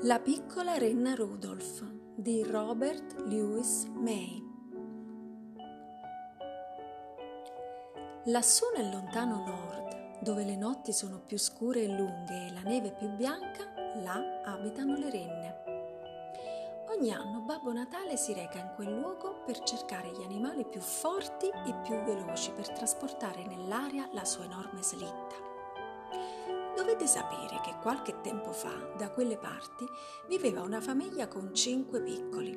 La piccola renna Rudolph di Robert Louis May. Lassù nel lontano nord, dove le notti sono più scure e lunghe e la neve più bianca, là abitano le renne. Ogni anno Babbo Natale si reca in quel luogo per cercare gli animali più forti e più veloci per trasportare nell'aria la sua enorme slitta. Dovete sapere che qualche tempo fa, da quelle parti, viveva una famiglia con cinque piccoli.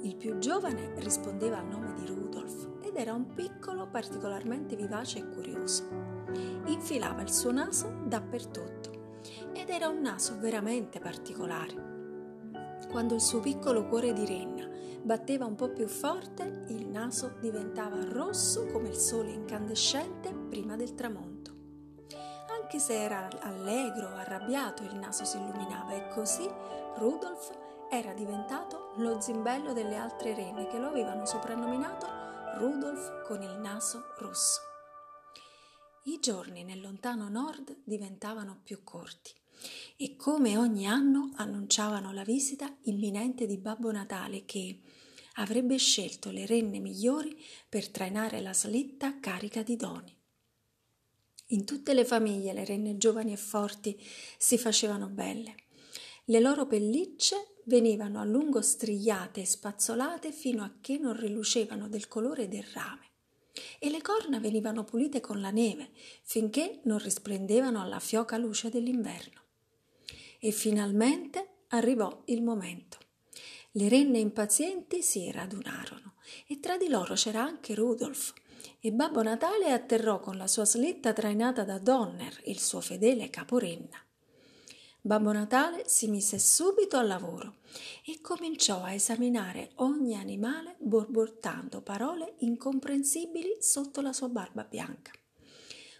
Il più giovane rispondeva al nome di Rudolf ed era un piccolo particolarmente vivace e curioso. Infilava il suo naso dappertutto ed era un naso veramente particolare. Quando il suo piccolo cuore di renna batteva un po' più forte, il naso diventava rosso come il sole incandescente prima del tramonto. Anche se era allegro arrabbiato, il naso si illuminava e così Rudolf era diventato lo zimbello delle altre renne che lo avevano soprannominato Rudolf con il naso rosso. I giorni nel lontano nord diventavano più corti e come ogni anno annunciavano la visita imminente di Babbo Natale che avrebbe scelto le renne migliori per trainare la slitta carica di doni. In tutte le famiglie le renne giovani e forti si facevano belle. Le loro pellicce venivano a lungo strigliate e spazzolate fino a che non rilucevano del colore del rame e le corna venivano pulite con la neve finché non risplendevano alla fioca luce dell'inverno. E finalmente arrivò il momento. Le renne impazienti si radunarono e tra di loro c'era anche Rudolf, e Babbo Natale atterrò con la sua slitta trainata da Donner, il suo fedele caporenna. Babbo Natale si mise subito al lavoro e cominciò a esaminare ogni animale borbottando parole incomprensibili sotto la sua barba bianca.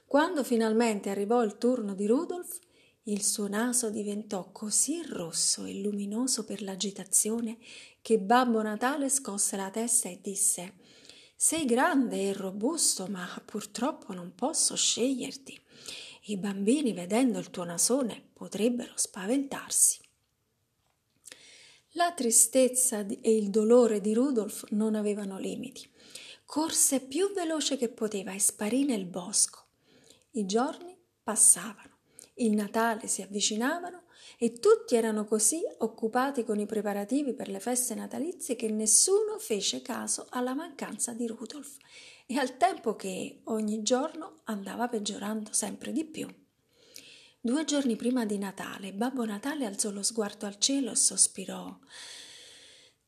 Quando finalmente arrivò il turno di Rudolf, il suo naso diventò così rosso e luminoso per l'agitazione che Babbo Natale scosse la testa e disse sei grande e robusto, ma purtroppo non posso sceglierti. I bambini, vedendo il tuo nasone, potrebbero spaventarsi. La tristezza e il dolore di Rudolf non avevano limiti. Corse più veloce che poteva e sparì nel bosco. I giorni passavano, il Natale si avvicinavano e tutti erano così occupati con i preparativi per le feste natalizie che nessuno fece caso alla mancanza di Rudolf e al tempo che ogni giorno andava peggiorando sempre di più. Due giorni prima di Natale, Babbo Natale alzò lo sguardo al cielo e sospirò.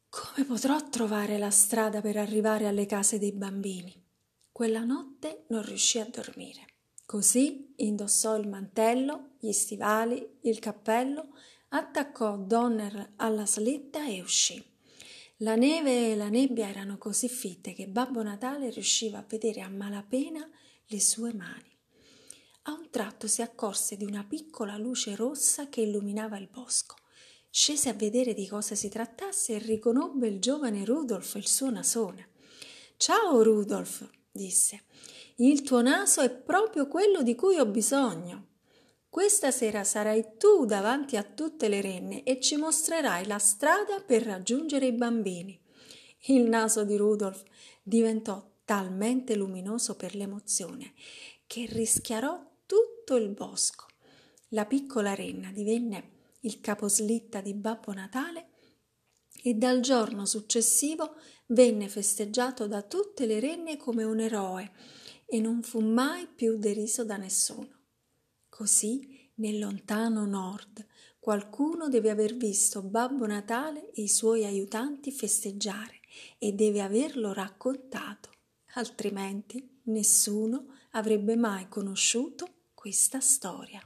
Come potrò trovare la strada per arrivare alle case dei bambini? Quella notte non riuscì a dormire. Così indossò il mantello, gli stivali, il cappello, attaccò Donner alla slitta e uscì. La neve e la nebbia erano così fitte che Babbo Natale riusciva a vedere a malapena le sue mani. A un tratto si accorse di una piccola luce rossa che illuminava il bosco. Scese a vedere di cosa si trattasse e riconobbe il giovane Rudolf, il suo nasone. Ciao Rudolf, disse. Il tuo naso è proprio quello di cui ho bisogno. Questa sera sarai tu davanti a tutte le renne e ci mostrerai la strada per raggiungere i bambini. Il naso di Rudolf diventò talmente luminoso per l'emozione che rischiarò tutto il bosco. La piccola renna divenne il caposlitta di Babbo Natale e dal giorno successivo venne festeggiato da tutte le renne come un eroe e non fu mai più deriso da nessuno. Così, nel lontano nord, qualcuno deve aver visto Babbo Natale e i suoi aiutanti festeggiare e deve averlo raccontato, altrimenti nessuno avrebbe mai conosciuto questa storia.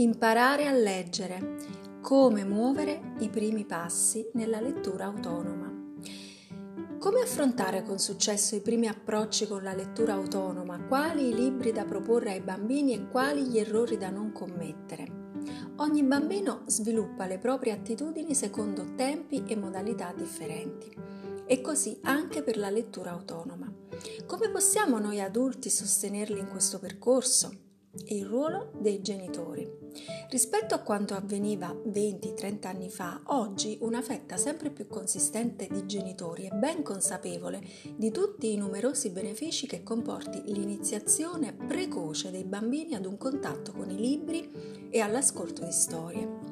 Imparare a leggere. Come muovere i primi passi nella lettura autonoma. Come affrontare con successo i primi approcci con la lettura autonoma? Quali i libri da proporre ai bambini e quali gli errori da non commettere? Ogni bambino sviluppa le proprie attitudini secondo tempi e modalità differenti. E così anche per la lettura autonoma. Come possiamo noi adulti sostenerli in questo percorso? Il ruolo dei genitori. Rispetto a quanto avveniva 20-30 anni fa, oggi una fetta sempre più consistente di genitori è ben consapevole di tutti i numerosi benefici che comporti l'iniziazione precoce dei bambini ad un contatto con i libri e all'ascolto di storie.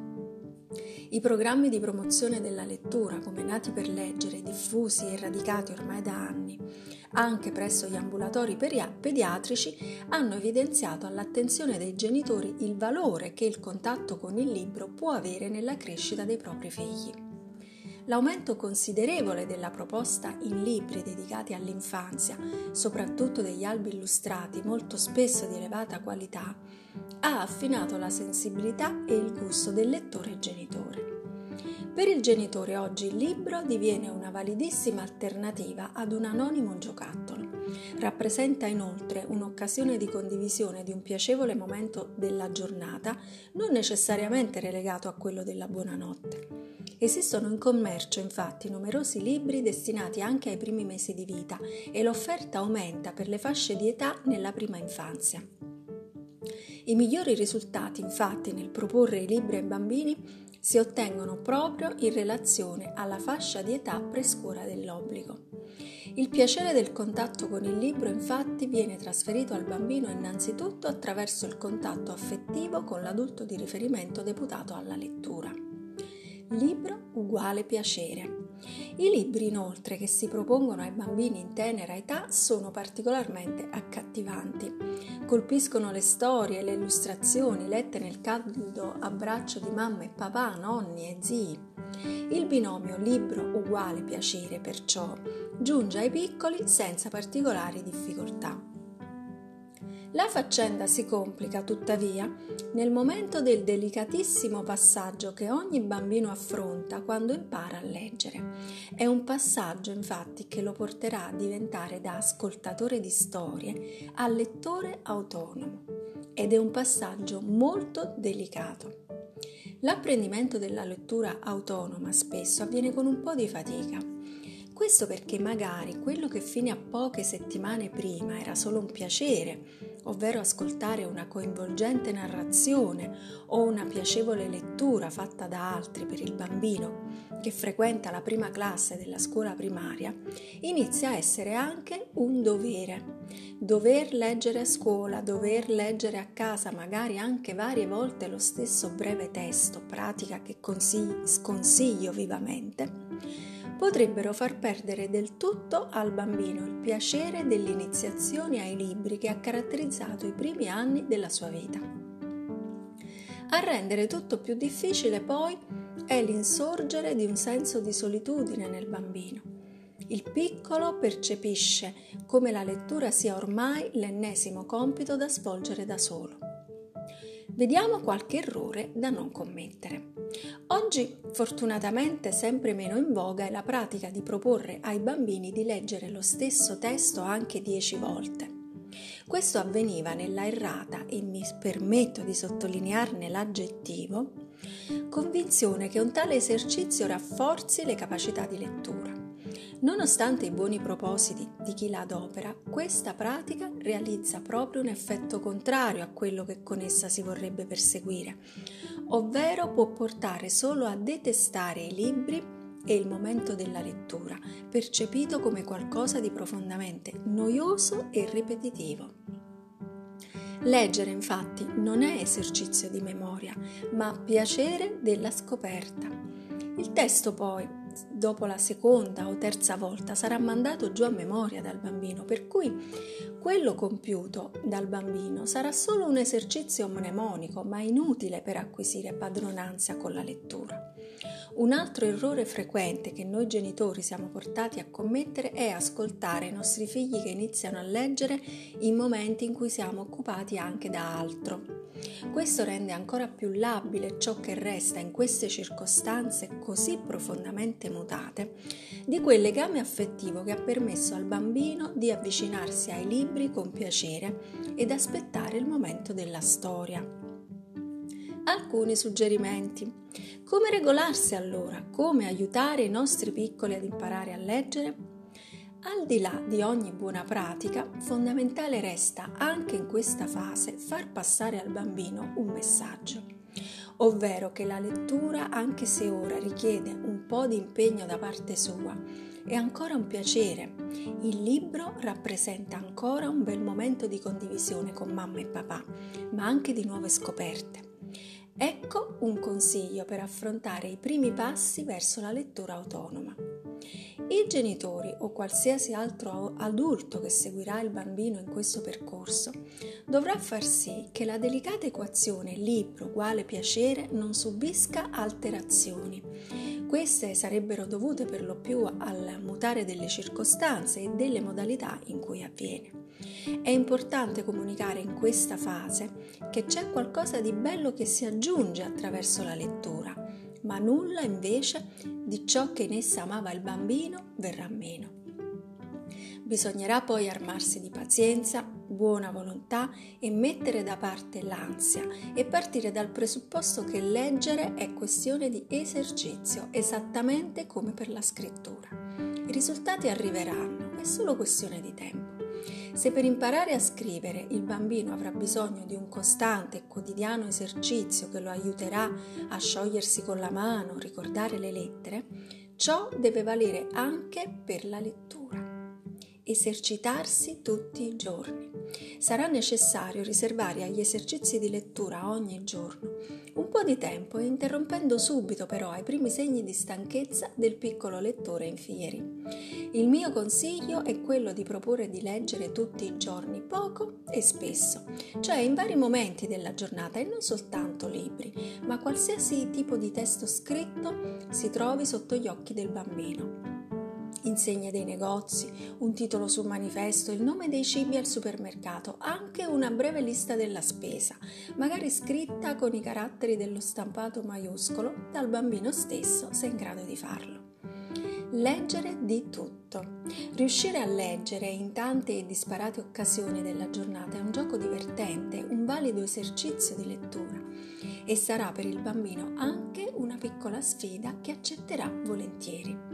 I programmi di promozione della lettura, come nati per leggere, diffusi e radicati ormai da anni, anche presso gli ambulatori pediatrici, hanno evidenziato all'attenzione dei genitori il valore che il contatto con il libro può avere nella crescita dei propri figli. L'aumento considerevole della proposta in libri dedicati all'infanzia, soprattutto degli albi illustrati molto spesso di elevata qualità, ha affinato la sensibilità e il gusto del lettore e genitore. Per il genitore oggi il libro diviene una validissima alternativa ad un anonimo giocattolo. Rappresenta inoltre un'occasione di condivisione di un piacevole momento della giornata, non necessariamente relegato a quello della buonanotte. Esistono in commercio infatti numerosi libri destinati anche ai primi mesi di vita e l'offerta aumenta per le fasce di età nella prima infanzia. I migliori risultati infatti nel proporre i libri ai bambini si ottengono proprio in relazione alla fascia di età prescuola dell'obbligo. Il piacere del contatto con il libro infatti viene trasferito al bambino innanzitutto attraverso il contatto affettivo con l'adulto di riferimento deputato alla lettura. Libro uguale piacere. I libri inoltre che si propongono ai bambini in tenera età sono particolarmente accattivanti. Colpiscono le storie le illustrazioni lette nel caldo abbraccio di mamma e papà, nonni e zii. Il binomio libro uguale piacere perciò giunge ai piccoli senza particolari difficoltà. La faccenda si complica tuttavia nel momento del delicatissimo passaggio che ogni bambino affronta quando impara a leggere. È un passaggio infatti che lo porterà a diventare da ascoltatore di storie a lettore autonomo ed è un passaggio molto delicato. L'apprendimento della lettura autonoma spesso avviene con un po' di fatica. Questo perché magari quello che fino a poche settimane prima era solo un piacere ovvero ascoltare una coinvolgente narrazione o una piacevole lettura fatta da altri per il bambino che frequenta la prima classe della scuola primaria, inizia a essere anche un dovere. Dover leggere a scuola, dover leggere a casa magari anche varie volte lo stesso breve testo, pratica che consiglio, sconsiglio vivamente, potrebbero far perdere del tutto al bambino il piacere dell'iniziazione ai libri che ha caratterizzato i primi anni della sua vita. A rendere tutto più difficile poi è l'insorgere di un senso di solitudine nel bambino. Il piccolo percepisce come la lettura sia ormai l'ennesimo compito da svolgere da solo. Vediamo qualche errore da non commettere. Oggi, fortunatamente, sempre meno in voga è la pratica di proporre ai bambini di leggere lo stesso testo anche dieci volte. Questo avveniva nella errata, e mi permetto di sottolinearne l'aggettivo, convinzione che un tale esercizio rafforzi le capacità di lettura. Nonostante i buoni propositi di chi la adopera, questa pratica realizza proprio un effetto contrario a quello che con essa si vorrebbe perseguire, ovvero può portare solo a detestare i libri e il momento della lettura, percepito come qualcosa di profondamente noioso e ripetitivo. Leggere infatti non è esercizio di memoria, ma piacere della scoperta. Il testo poi dopo la seconda o terza volta sarà mandato giù a memoria dal bambino, per cui quello compiuto dal bambino sarà solo un esercizio mnemonico, ma inutile per acquisire padronanza con la lettura. Un altro errore frequente che noi genitori siamo portati a commettere è ascoltare i nostri figli che iniziano a leggere in momenti in cui siamo occupati anche da altro. Questo rende ancora più labile ciò che resta in queste circostanze così profondamente mutate di quel legame affettivo che ha permesso al bambino di avvicinarsi ai libri con piacere ed aspettare il momento della storia. alcuni suggerimenti. Come regolarsi allora? Come aiutare i nostri piccoli ad imparare a leggere? Al di là di ogni buona pratica, fondamentale resta anche in questa fase far passare al bambino un messaggio, ovvero che la lettura, anche se ora richiede un po' di impegno da parte sua, è ancora un piacere. Il libro rappresenta ancora un bel momento di condivisione con mamma e papà, ma anche di nuove scoperte. Ecco un consiglio per affrontare i primi passi verso la lettura autonoma. I genitori o qualsiasi altro adulto che seguirà il bambino in questo percorso dovrà far sì che la delicata equazione libro uguale piacere non subisca alterazioni. Queste sarebbero dovute per lo più al mutare delle circostanze e delle modalità in cui avviene. È importante comunicare in questa fase che c'è qualcosa di bello che si aggiunge attraverso la lettura, ma nulla invece di ciò che in essa amava il bambino verrà meno. Bisognerà poi armarsi di pazienza, buona volontà e mettere da parte l'ansia e partire dal presupposto che leggere è questione di esercizio, esattamente come per la scrittura. I risultati arriveranno, è solo questione di tempo. Se per imparare a scrivere il bambino avrà bisogno di un costante e quotidiano esercizio che lo aiuterà a sciogliersi con la mano, ricordare le lettere, ciò deve valere anche per la lettura. Esercitarsi tutti i giorni. Sarà necessario riservare agli esercizi di lettura ogni giorno un po' di tempo, interrompendo subito però ai primi segni di stanchezza del piccolo lettore in fieri. Il mio consiglio è quello di proporre di leggere tutti i giorni poco e spesso, cioè in vari momenti della giornata e non soltanto libri, ma qualsiasi tipo di testo scritto si trovi sotto gli occhi del bambino insegne dei negozi, un titolo sul manifesto, il nome dei cibi al supermercato, anche una breve lista della spesa, magari scritta con i caratteri dello stampato maiuscolo dal bambino stesso se in grado di farlo. Leggere di tutto. Riuscire a leggere in tante e disparate occasioni della giornata è un gioco divertente, un valido esercizio di lettura e sarà per il bambino anche una piccola sfida che accetterà volentieri.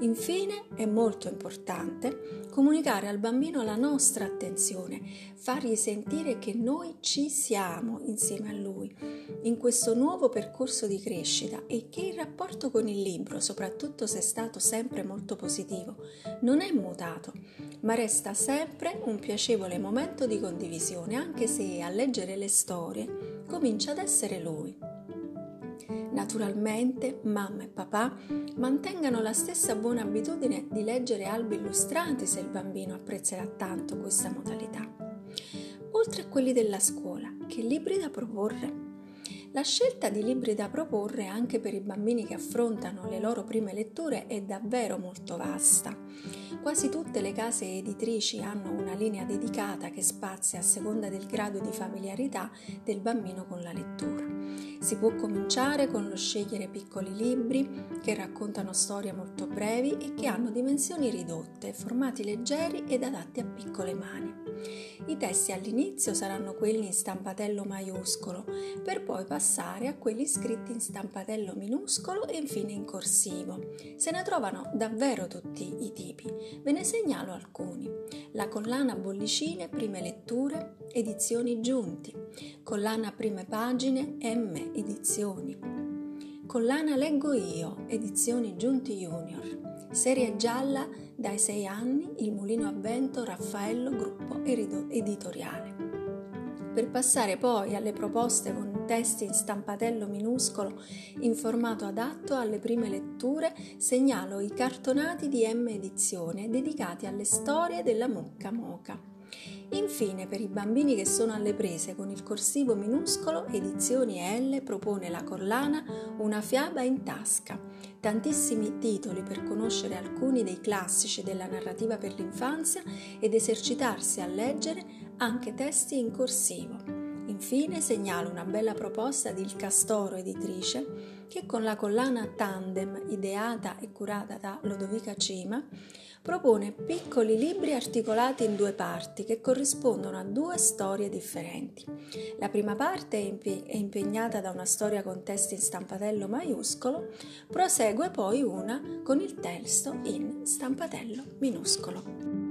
Infine è molto importante comunicare al bambino la nostra attenzione, fargli sentire che noi ci siamo insieme a lui in questo nuovo percorso di crescita e che il rapporto con il libro, soprattutto se è stato sempre molto positivo, non è mutato, ma resta sempre un piacevole momento di condivisione, anche se a leggere le storie comincia ad essere lui. Naturalmente mamma e papà mantengano la stessa buona abitudine di leggere albi illustrati se il bambino apprezzerà tanto questa modalità. Oltre a quelli della scuola, che libri da proporre? La scelta di libri da proporre anche per i bambini che affrontano le loro prime letture è davvero molto vasta. Quasi tutte le case editrici hanno una linea dedicata che spazia a seconda del grado di familiarità del bambino con la lettura. Si può cominciare con lo scegliere piccoli libri che raccontano storie molto brevi e che hanno dimensioni ridotte, formati leggeri ed adatti a piccole mani. I testi all'inizio saranno quelli in stampatello maiuscolo, per poi passare a quelli scritti in stampatello minuscolo e infine in corsivo. Se ne trovano davvero tutti i tipi. Ve ne segnalo alcuni. La collana Bollicine Prime Letture, edizioni Giunti. Collana Prime Pagine, M Edizioni. Collana Leggo Io, edizioni Giunti Junior. Serie gialla dai 6 anni, Il Mulino a Vento, Raffaello, gruppo editoriale. Per passare poi alle proposte con testi in stampatello minuscolo in formato adatto alle prime letture, segnalo i cartonati di M Edizione dedicati alle storie della mucca moca. Infine, per i bambini che sono alle prese con il corsivo minuscolo, Edizioni L propone la collana Una fiaba in tasca. Tantissimi titoli per conoscere alcuni dei classici della narrativa per l'infanzia ed esercitarsi a leggere anche testi in corsivo. Infine segnalo una bella proposta di Il Castoro editrice che con la collana Tandem ideata e curata da Lodovica Cima propone piccoli libri articolati in due parti che corrispondono a due storie differenti. La prima parte è impegnata da una storia con testo in stampatello maiuscolo, prosegue poi una con il testo in stampatello minuscolo.